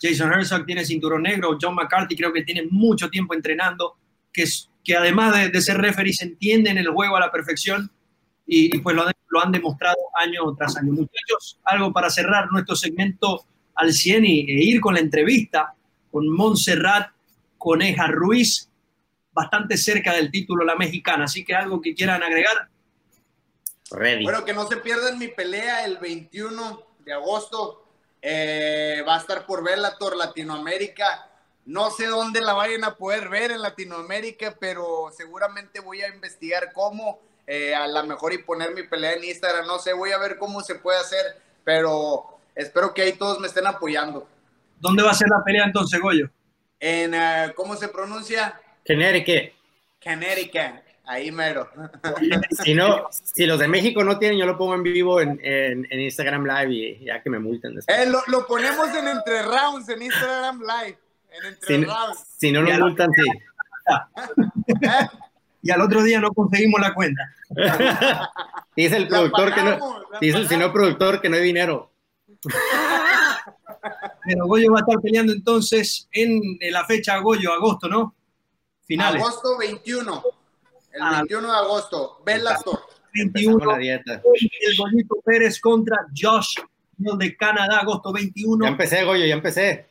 Jason Herzog tiene cinturón negro, John McCarthy creo que tiene mucho tiempo entrenando, que además de, ser referees entienden el juego a la perfección y, pues lo, han demostrado año tras año. Muchachos, algo para cerrar nuestro segmento al 100 y, e ir con la entrevista con Montserrat Coneja Ruiz, bastante cerca del título la mexicana, así que algo que quieran agregar. Bueno, que no se pierdan mi pelea el 21 de agosto. Eh, va a estar por Bellator Latinoamérica no sé dónde la vayan a poder ver en Latinoamérica, pero seguramente voy a investigar cómo, eh, a lo mejor y poner mi pelea en Instagram, no sé, voy a ver cómo se puede hacer, pero espero que ahí todos me estén apoyando. ¿Dónde va a ser la pelea entonces, Goyo? En, eh, ¿cómo se pronuncia? Connecticut. Connecticut, ahí mero. si no, si los de México no tienen, yo lo pongo en vivo en, en, Instagram Live y ya que me multen Eh, lo, lo ponemos en entre rounds en Instagram Live si, no nos multan, sí. y al otro día no conseguimos la cuenta. dice el productor que no, dice el señor productor que no hay dinero. Pero Goyo va a estar peleando entonces en, la fecha Goyo, agosto, ¿no? Finales. Agosto 21. El 21 ah. de agosto. Bellator. 21. El Goyito Pérez contra Josh de Canadá, agosto 21. Ya empecé, Goyo, ya empecé.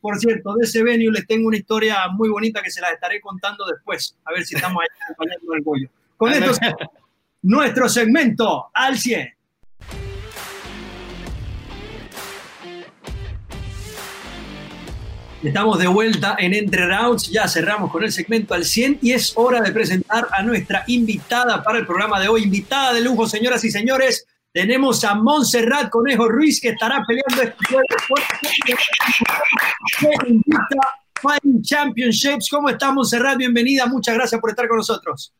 Por cierto, de ese venue les tengo una historia muy bonita que se la estaré contando después. A ver si estamos ahí acompañando el bollo. Con esto, nuestro segmento al 100. Estamos de vuelta en Entre Rounds, ya cerramos con el segmento al 100 y es hora de presentar a nuestra invitada para el programa de hoy. Invitada de lujo, señoras y señores, tenemos a Montserrat Conejo Ruiz que estará peleando este Fighting Championships. ¿Cómo está Montserrat? Bienvenida, muchas gracias por estar con nosotros.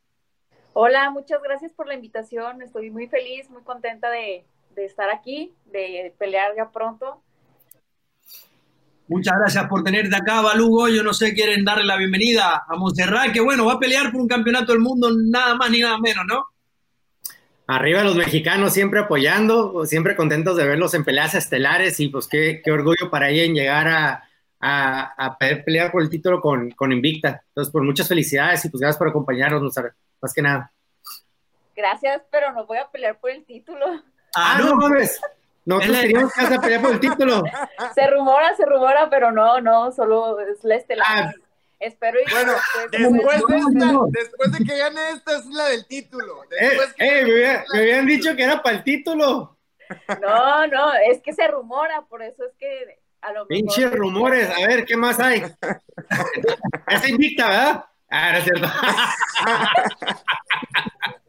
Hola, muchas gracias por la invitación. Estoy muy feliz, muy contenta de, estar aquí, de pelear ya pronto. Muchas gracias por tenerte acá, Balugo. Yo no sé, quieren darle la bienvenida a Montserrat, que bueno, va a pelear por un campeonato del mundo, nada más ni nada menos, ¿no? Arriba los mexicanos siempre apoyando, siempre contentos de verlos en peleas estelares y pues qué, orgullo para ella en llegar a, a, pelear por el título con, con, Invicta. Entonces, por pues, muchas felicidades y pues gracias por acompañarnos, más que nada. Gracias, pero no voy a pelear por el título. Ah, no mames. Nosotros queríamos que a pelear por el título. Se rumora, se rumora, pero no, no, solo es la estelar. Ah, Espero y Bueno, después de esta, después de que gane esta es la del título. Eh, Después que- eh, me, habían, me habían dicho que era para el título. No, no, es que se rumora, por eso es que a lo mejor. Pinches rumores. A ver, ¿qué más hay? Es invicta, ¿verdad? Ah, no es cierto.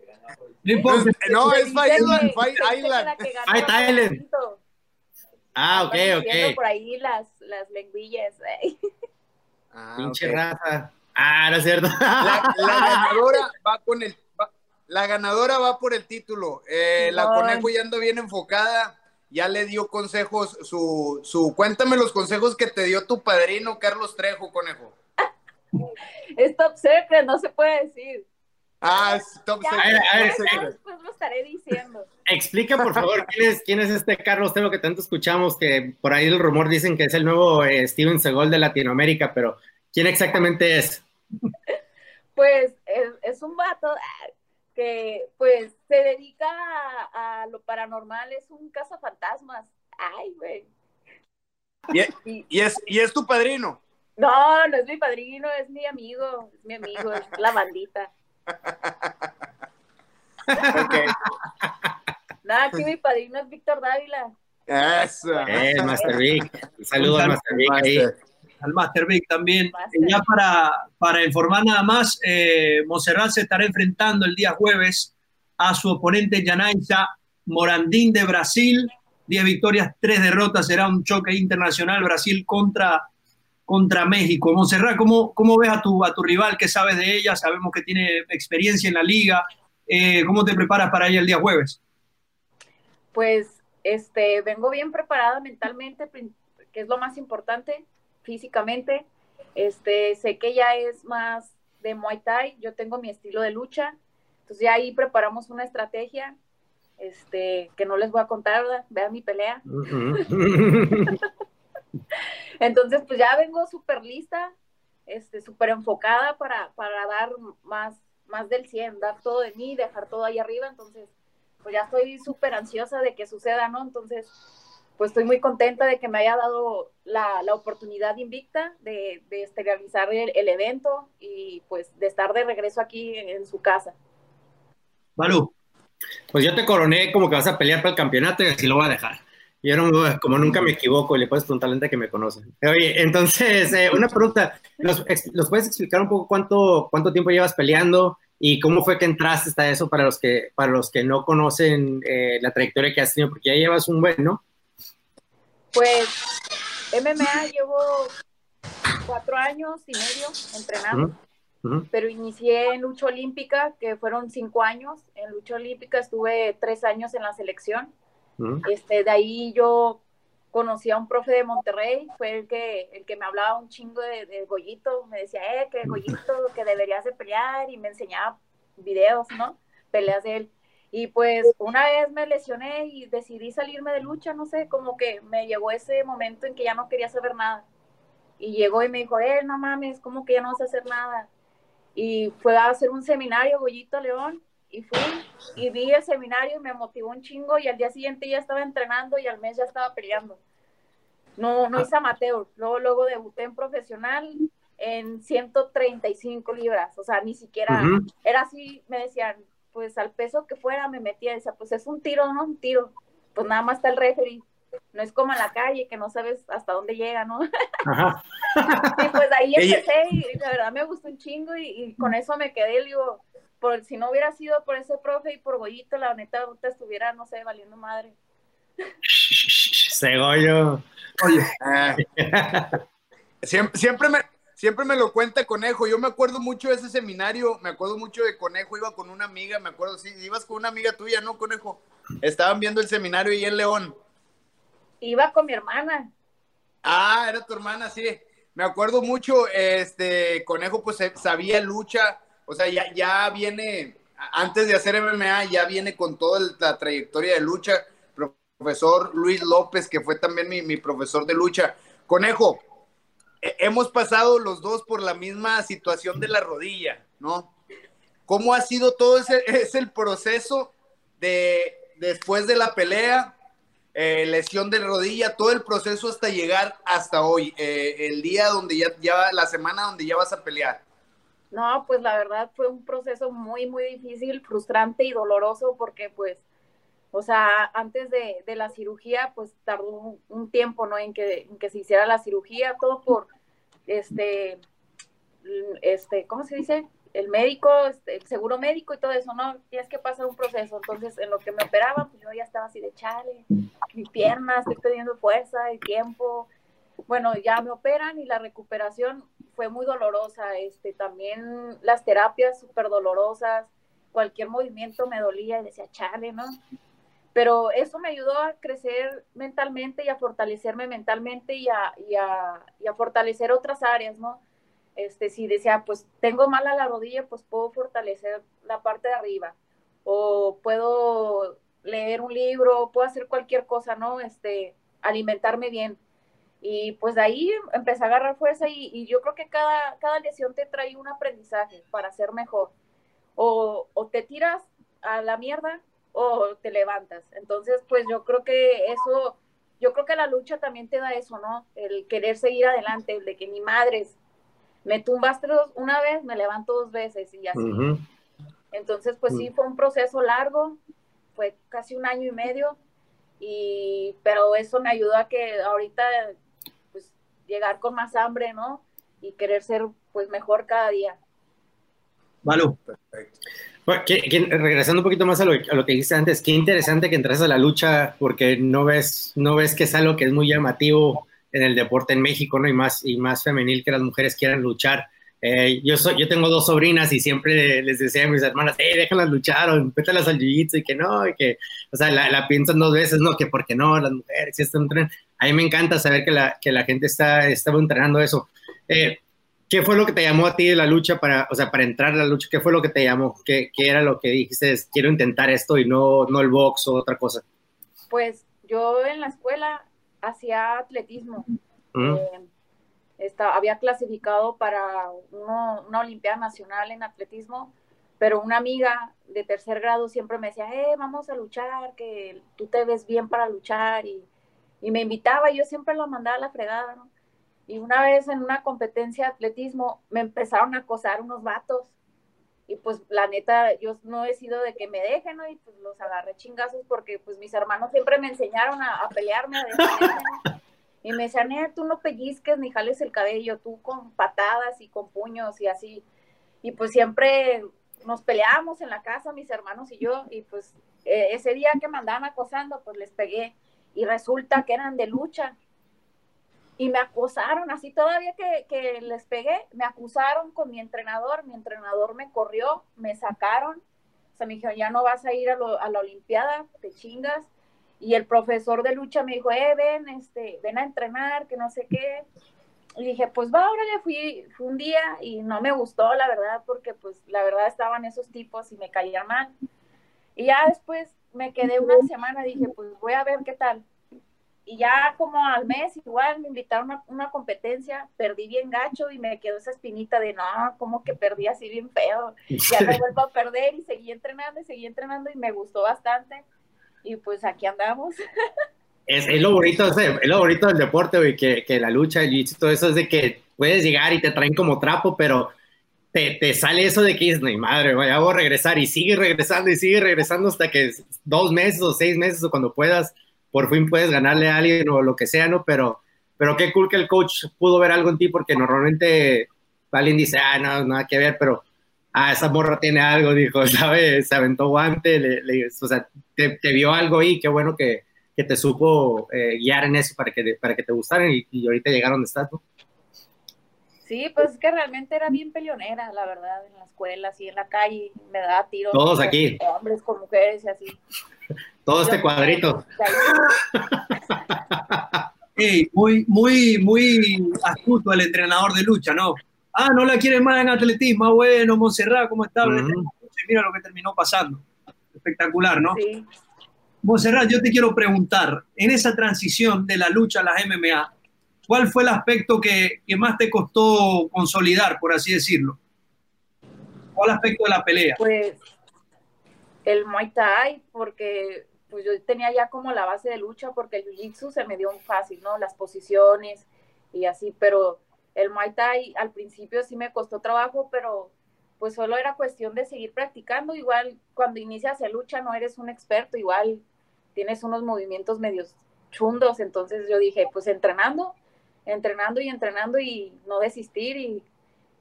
No importa. No, Se es que- Island, que Island. Ah, ok, ok. por ahí las, las lengüillas. eh. Ah, Pinche ok. raza. Ah, no es cierto. La, la ganadora va con el. va- la ganadora va por el título. Eh, la conejo ya anda bien enfocada. Ya le dio consejos. Su, su, cuéntame los consejos que te dio tu padrino Carlos Trejo, conejo. Es top secret, no se puede decir. Ah, es top Ya, secret, a ver, secret. después lo estaré diciendo. Explica, por favor, quién es, quién es este Carlos Telo que tanto escuchamos, que por ahí el rumor dicen que es el nuevo eh, Steven Seagal de Latinoamérica, pero ¿quién exactamente es? Pues es, es un vato ah, que pues se dedica a, a lo paranormal, es un cazafantasmas. Ay, güey. Y, Y- y es, y es tu padrino. No, no es mi padrino, es mi amigo, es mi amigo, es la bandita. Ok. Nada, aquí mi padrino es Víctor Dávila. Eso. Eh, el Master Vic. Un saludo al Master Vic ahí. Al Master Vic también. Master. Ya para, para informar nada más, eh, Monserrat se estará enfrentando el día jueves a su oponente Yanaiza Morandín de Brasil. 10 victorias, 3 derrotas. Será un choque internacional Brasil contra, contra México. Monserrat, ¿cómo, ¿cómo ves a tu, a tu rival? ¿Qué sabes de ella? Sabemos que tiene experiencia en la liga. Eh, ¿Cómo te preparas para ella el día jueves? Pues este, vengo bien preparada mentalmente, que es lo más importante, físicamente. Este, sé que ella es más de Muay Thai, yo tengo mi estilo de lucha. Entonces ya ahí preparamos una estrategia este, que no les voy a contar, ¿verdad? Vean mi pelea. Ujú. Entonces, pues ya vengo súper lista, este, súper enfocada para, para dar más, más del 100, dar todo de mí, dejar todo ahí arriba. Entonces, pues ya estoy súper ansiosa de que suceda, ¿no? Entonces, pues estoy muy contenta de que me haya dado la, la oportunidad invicta de, de este, realizar el, evento y pues de estar de regreso aquí en, su casa. Balú. Pues yo te coroné como que vas a pelear para el campeonato y así lo voy a dejar. Yo no, como nunca me equivoco, le puedes preguntar a la gente que me conoce. Oye, entonces, eh, una pregunta, ¿Nos, ¿nos puedes explicar un poco cuánto, cuánto tiempo llevas peleando y cómo fue que entraste hasta eso para los que, para los que no conocen eh, la trayectoria que has tenido? Porque ya llevas un buen, ¿no? Pues MMA llevo cuatro años y medio entrenando. Pero inicié en lucha olímpica, que fueron cinco años. En lucha olímpica estuve tres años en la selección. Este, de ahí yo conocí a un profe de Monterrey, fue el que, el que me hablaba un chingo de, de Goyito, me decía, eh, que Goyito, que deberías de pelear, y me enseñaba videos, ¿no? Peleas de él. Y pues una vez me lesioné y decidí salirme de lucha, no sé, como que me llegó ese momento en que ya no quería saber nada. Y llegó y me dijo, eh, no mames, como que ya no vas a hacer nada y fue a hacer un seminario Goyito León y fui y vi el seminario y me motivó un chingo y al día siguiente ya estaba entrenando y al mes ya estaba peleando. No, no hice amateur, luego, luego debuté en profesional en 135 libras, o sea, ni siquiera, era así, me decían, pues al peso que fuera me metía, decía, pues es un tiro, ¿no? Un tiro, pues nada más está el referee, no es como en la calle que no sabes hasta dónde llega, ¿no? Ajá. Y pues ahí empecé y la verdad me gustó un chingo y, y con eso me quedé, digo, por, si no hubiera sido por ese profe y por Goyito, la neta ahorita estuviera, no sé, valiendo madre. Segollo. Oye, Ah. Siempre, siempre, me, siempre me lo cuenta Conejo. Yo me acuerdo mucho de ese seminario, me acuerdo mucho de Conejo. Iba con una amiga, me acuerdo, sí, ibas con una amiga tuya, ¿no, Conejo? Estaban viendo el seminario ahí en León. Iba con mi hermana, Ah, era tu hermana, sí. Me acuerdo mucho, este, Conejo, pues eh, sabía lucha, o sea, ya, ya viene, antes de hacer MMA, ya viene con toda la trayectoria de lucha. Profesor Luis López, que fue también mi, mi profesor de lucha. Conejo, hemos pasado los dos por la misma situación de la rodilla, ¿no? ¿Cómo ha sido todo ese es el proceso de después de la pelea? eh, lesión de rodilla, todo el proceso hasta llegar hasta hoy, eh, el día donde ya, ya, la semana donde ya vas a pelear. No, pues la verdad fue un proceso muy, muy difícil, frustrante y doloroso porque pues, o sea, antes de, la cirugía, pues tardó un, tiempo, ¿no? En que, en que se hiciera la cirugía, todo por, este, este, ¿cómo se dice? El médico, este, el seguro médico y todo eso, ¿no? Tienes que pasar un proceso. Entonces, en lo que me operaban, pues yo ya estaba así de chale, mi pierna, estoy perdiendo fuerza y tiempo. Bueno, ya me operan y la recuperación fue muy dolorosa. Este, también las terapias súper dolorosas. Cualquier movimiento me dolía y decía, chale, ¿no? Pero eso me ayudó a crecer mentalmente y a fortalecerme mentalmente y a, y a, y a fortalecer otras áreas, ¿no? Este, si decía, pues tengo mala la rodilla, pues puedo fortalecer la parte de arriba. O puedo leer un libro, puedo hacer cualquier cosa, ¿no? Este, alimentarme bien. Y pues de ahí empecé a agarrar fuerza y, y yo creo que cada, cada lesión te trae un aprendizaje para ser mejor. O, o te tiras a la mierda o te levantas. Entonces, pues yo creo que eso, yo creo que la lucha también te da eso, ¿no? El querer seguir adelante, el de que mi madre me tumbaste una vez, me levanto dos veces y así. Entonces, pues sí, fue un proceso largo, fue casi un año y medio, y, pero eso me ayudó a que ahorita, llegar con más hambre, ¿no? Y querer ser, pues, mejor cada día. Vale. Perfecto. Bueno, que, que, regresando un poquito más a lo, a lo, que dijiste antes, qué interesante que entras a la lucha porque no ves, no ves que es algo que es muy llamativo en el deporte en México, ¿no? Y más, y más femenil que las mujeres quieran luchar. Eh, yo, soy, yo tengo dos sobrinas y siempre les decía a mis hermanas, hey, déjalas luchar o métalas al jiu y que no, y que, o sea, la, la, piensan dos veces, ¿no? Que porque no, las mujeres, si están entrenando. A mí me encanta saber que la, que la gente está, estaba entrenando eso. Eh, ¿Qué fue lo que te llamó a ti de la lucha para, o sea, para entrar a la lucha? ¿Qué fue lo que te llamó? ¿Qué, qué era lo que dijiste? Quiero intentar esto y no, no el box o otra cosa. Pues yo en la escuela hacía atletismo. Mm. Eh, estaba, había clasificado para uno, una Olimpiada Nacional en atletismo, pero una amiga de tercer grado siempre me decía, eh, vamos a luchar, que tú te ves bien para luchar, y, y me invitaba, yo siempre la mandaba a la fregada, ¿no? Y una vez en una competencia de atletismo me empezaron a acosar unos vatos. Y pues la neta, yo no he sido de que me dejen, ¿no? Y pues los agarré chingazos porque pues mis hermanos siempre me enseñaron a, pelearme. Y me decían, eh, tú no pellizques ni jales el cabello, tú con patadas y con puños y así. Y pues siempre nos peleábamos en la casa, mis hermanos y yo. Y pues eh, ese día que me andaban acosando, pues les pegué. Y resulta que eran de lucha. Y me acosaron, así todavía que, que, les pegué, me acusaron con mi entrenador, mi entrenador me corrió, me sacaron, o sea, me dijeron, ya no vas a ir a, lo, a la Olimpiada, te chingas, y el profesor de lucha me dijo, eh, ven, este, ven a entrenar, que no sé qué, y dije, pues va, órale, fui, fui un día y no me gustó, la verdad, porque pues la verdad estaban esos tipos y me caía mal, y ya después me quedé una semana, dije, pues voy a ver qué tal, y ya como al mes igual me invitaron a una competencia, perdí bien gacho y me quedó esa espinita de no, como que perdí así bien feo, ya no vuelvo a perder y seguí entrenando y seguí entrenando y me gustó bastante. Y pues aquí andamos. Es, es lo bonito, es lo bonito del deporte, güey, que, que la lucha y todo eso es de que puedes llegar y te traen como trapo, pero te, sale eso de que dices, no, madre, voy a regresar y sigue regresando y sigue regresando hasta que dos meses o seis meses o cuando puedas por fin puedes ganarle a alguien o lo que sea, ¿no? Pero, pero qué cool que el coach pudo ver algo en ti, porque normalmente alguien dice, ah, no, nada que ver, pero, ah, esa morra tiene algo, dijo, ¿sabes? Se aventó guante, le, o sea, te, vio algo ahí, qué bueno que, que te supo eh, guiar en eso para que, para que te gustaran y, y ahorita llegaron de estás, ¿no? Sí, pues es que realmente era bien peleonera, la verdad, en la escuela, así en la calle, me daba tiros. Todos aquí. Hombres con mujeres y así. Todo este cuadrito. Sí, muy, muy, muy astuto el entrenador de lucha, ¿no? Ah, no la quiere más en atletismo, ah, bueno, Montserrat, ¿cómo está? Uh -huh. Mira lo que terminó pasando. Espectacular, ¿no? Sí. Montserrat, yo te quiero preguntar, en esa transición de la lucha a las MMA, ¿cuál fue el aspecto que, que más te costó consolidar, por así decirlo? ¿Cuál aspecto de la pelea? Pues el Muay Thai, porque pues yo tenía ya como la base de lucha porque el jiu-jitsu se me dio un fácil, ¿no? Las posiciones y así, pero el Muay Thai al principio sí me costó trabajo, pero pues solo era cuestión de seguir practicando. Igual cuando inicias la lucha no eres un experto, igual tienes unos movimientos medios chundos, entonces yo dije, pues entrenando, entrenando y entrenando y no desistir y,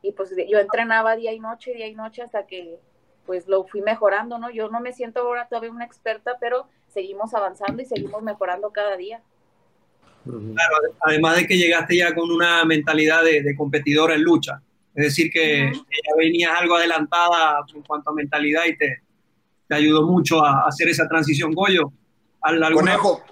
y pues yo entrenaba día y noche, día y noche hasta que pues lo fui mejorando, ¿no? Yo no me siento ahora todavía una experta, pero seguimos avanzando y seguimos mejorando cada día. Claro, además de que llegaste ya con una mentalidad de, de competidora en lucha, es decir, que ya venías algo adelantada en cuanto a mentalidad y te, te ayudó mucho a, hacer esa transición, Goyo. Conejo,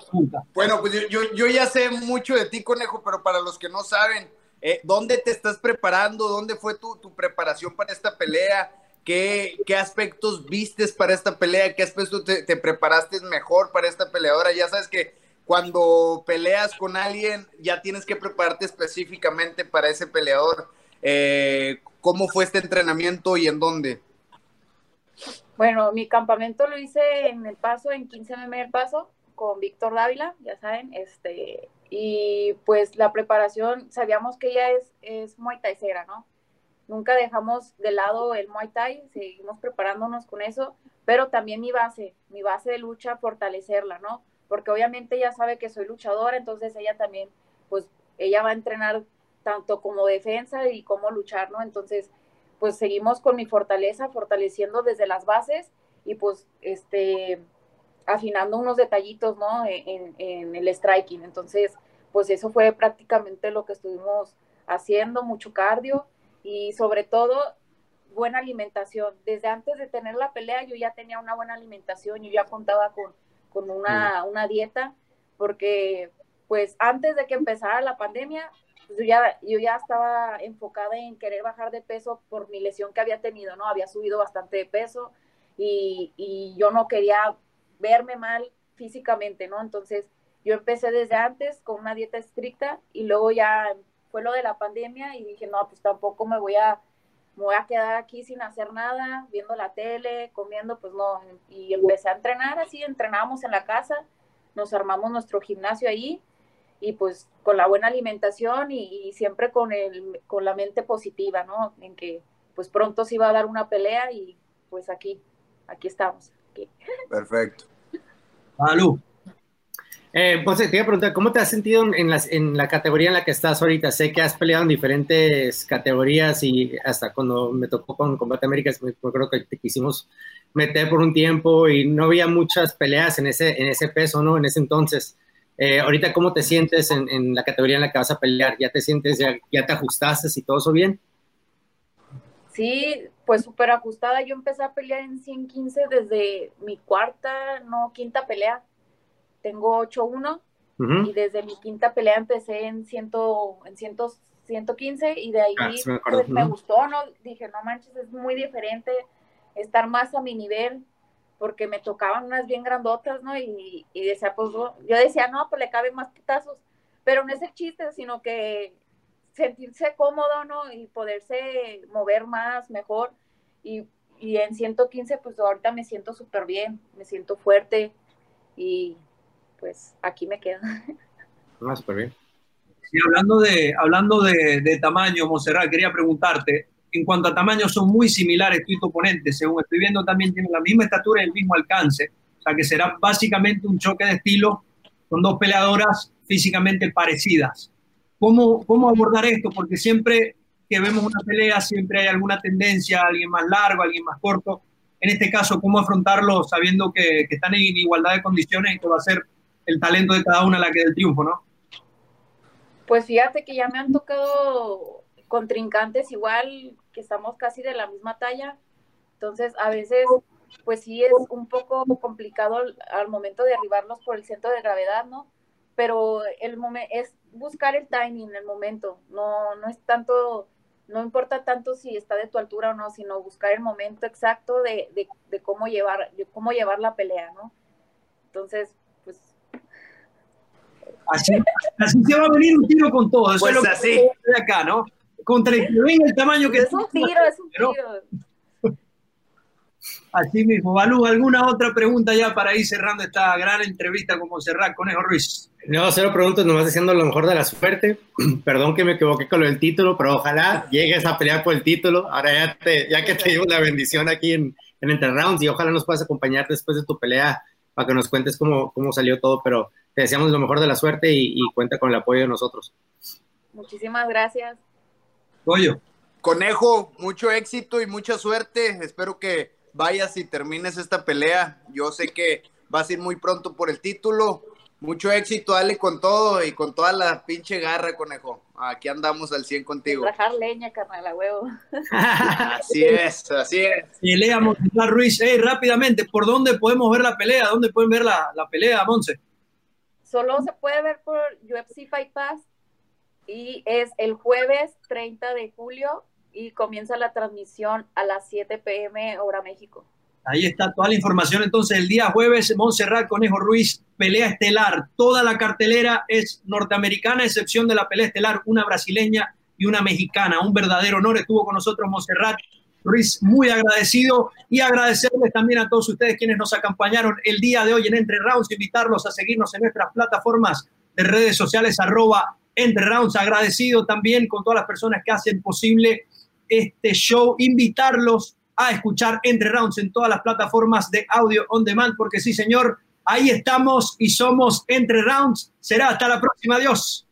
bueno, pues yo, yo, ya sé mucho de ti, Conejo, pero para los que no saben, eh, ¿dónde te estás preparando? ¿Dónde fue tu, tu preparación para esta pelea? ¿Qué, ¿Qué, aspectos vistes para esta pelea? ¿Qué aspectos te, te, preparaste mejor para esta peleadora? Ya sabes que cuando peleas con alguien ya tienes que prepararte específicamente para ese peleador. Eh, ¿Cómo fue este entrenamiento y en dónde? Bueno, mi campamento lo hice en El Paso, en 15 mm El Paso, con Víctor Dávila, ya saben, este, y pues la preparación, sabíamos que ella es, es Muay ¿no? Nunca dejamos de lado el Muay Thai, seguimos preparándonos con eso, pero también mi base, mi base de lucha, fortalecerla, ¿no? Porque obviamente ella sabe que soy luchadora, entonces ella también, pues ella va a entrenar tanto como defensa y como luchar, ¿no? Entonces, pues seguimos con mi fortaleza, fortaleciendo desde las bases y pues, este, afinando unos detallitos, ¿no? En, en el striking. Entonces, pues eso fue prácticamente lo que estuvimos haciendo, mucho cardio y sobre todo buena alimentación. Desde antes de tener la pelea yo ya tenía una buena alimentación, yo ya contaba con, con una, una dieta, porque pues antes de que empezara la pandemia, yo ya, yo ya estaba enfocada en querer bajar de peso por mi lesión que había tenido, ¿no? Había subido bastante de peso y, y yo no quería verme mal físicamente, ¿no? Entonces yo empecé desde antes con una dieta estricta y luego ya fue lo de la pandemia y dije, no, pues tampoco me voy a, me voy a quedar aquí sin hacer nada, viendo la tele, comiendo, pues no. Y empecé a entrenar así, entrenábamos en la casa, nos armamos nuestro gimnasio ahí y pues con la buena alimentación y, siempre con, el, con la mente positiva, ¿no? En que pues pronto se iba a dar una pelea y pues aquí, aquí estamos. Perfecto. Salud. Eh, pues te iba a preguntar, ¿cómo te has sentido en, las, en la categoría en la que estás ahorita? Sé que has peleado en diferentes categorías y hasta cuando me tocó con Combate América, creo que te quisimos meter por un tiempo y no había muchas peleas en ese, en ese peso, ¿no? En ese entonces. Eh, ahorita, ¿cómo te sientes en, en, la categoría en la que vas a pelear? ¿Ya te sientes, ya, ya te ajustaste y todo eso bien? Sí, pues súper ajustada. Yo empecé a pelear en 115 desde mi cuarta, no, quinta pelea tengo 8-1 y desde mi quinta pelea empecé en, ciento, en ciento, 115 y de ahí ah, me, pues, me gustó, ¿no? Dije, no manches, es muy diferente estar más a mi nivel porque me tocaban unas bien grandotas, ¿no? Y, y decía, pues yo decía, no, pues le caben más putazos, pero no es el chiste, sino que sentirse cómodo, ¿no? Y poderse mover más, mejor. Y, y en 115, pues ahorita me siento súper bien, me siento fuerte y pues aquí me quedo. Ah, súper bien. Sí, hablando de, hablando de, de tamaño, Monserrat, quería preguntarte, en cuanto a tamaño son muy similares tú y tu oponente, según estoy viendo también tienen la misma estatura y el mismo alcance, o sea que será básicamente un choque de estilo con dos peleadoras físicamente parecidas. ¿Cómo, cómo abordar esto? Porque siempre que vemos una pelea, siempre hay alguna tendencia, alguien más largo, alguien más corto. En este caso, ¿cómo afrontarlo sabiendo que, que están en igualdad de condiciones y que va a ser el talento de cada una la que del triunfo, ¿no? Pues fíjate que ya me han tocado contrincantes igual, que estamos casi de la misma talla, entonces a veces pues sí es un poco complicado al momento de arribarlos por el centro de gravedad, ¿no? Pero el momento es buscar el timing, el momento, no, no es tanto, no importa tanto si está de tu altura o no, sino buscar el momento exacto de, de, de cómo llevar, de cómo llevar la pelea, ¿no? Entonces, Así, así se va a venir un tiro con todo. Eso pues es lo así. que de acá, ¿no? Contra el que el tamaño que Es un tiro, es un tiro. Así mismo. Balú, ¿alguna otra pregunta ya para ir cerrando esta gran entrevista con Monserrat Conejo Ruiz? No, cero preguntas, nomás diciendo lo mejor de la suerte. Perdón que me equivoqué con lo del título, pero ojalá llegues a pelear por el título. Ahora ya, te, ya que te digo la bendición aquí en, en Entre Rounds y ojalá nos puedas acompañar después de tu pelea para que nos cuentes cómo, cómo salió todo, pero te deseamos lo mejor de la suerte y, y cuenta con el apoyo de nosotros. Muchísimas gracias. Goyo. Conejo, mucho éxito y mucha suerte. Espero que vayas y termines esta pelea. Yo sé que vas a ir muy pronto por el título. Mucho éxito, dale con todo y con toda la pinche garra, conejo. Aquí andamos al 100 contigo. Rajar leña, carnal, a huevo. así es, así es. Y Lea Monserrat Ruiz, hey, rápidamente, ¿por dónde podemos ver la pelea? ¿Dónde pueden ver la, la pelea, Monse? Solo se puede ver por UFC Fight Pass y es el jueves 30 de julio y comienza la transmisión a las 7 pm hora México. Ahí está toda la información. Entonces, el día jueves, Montserrat Conejo Ruiz, pelea estelar. Toda la cartelera es norteamericana, excepción de la pelea estelar, una brasileña y una mexicana. Un verdadero honor. Estuvo con nosotros Montserrat Ruiz, muy agradecido. Y agradecerles también a todos ustedes quienes nos acompañaron el día de hoy en Entre Rounds. Invitarlos a seguirnos en nuestras plataformas de redes sociales, arroba Entre Rounds. Agradecido también con todas las personas que hacen posible este show. Invitarlos a escuchar Entre Rounds en todas las plataformas de audio on demand, porque sí, señor, ahí estamos y somos Entre Rounds. Será hasta la próxima. Adiós.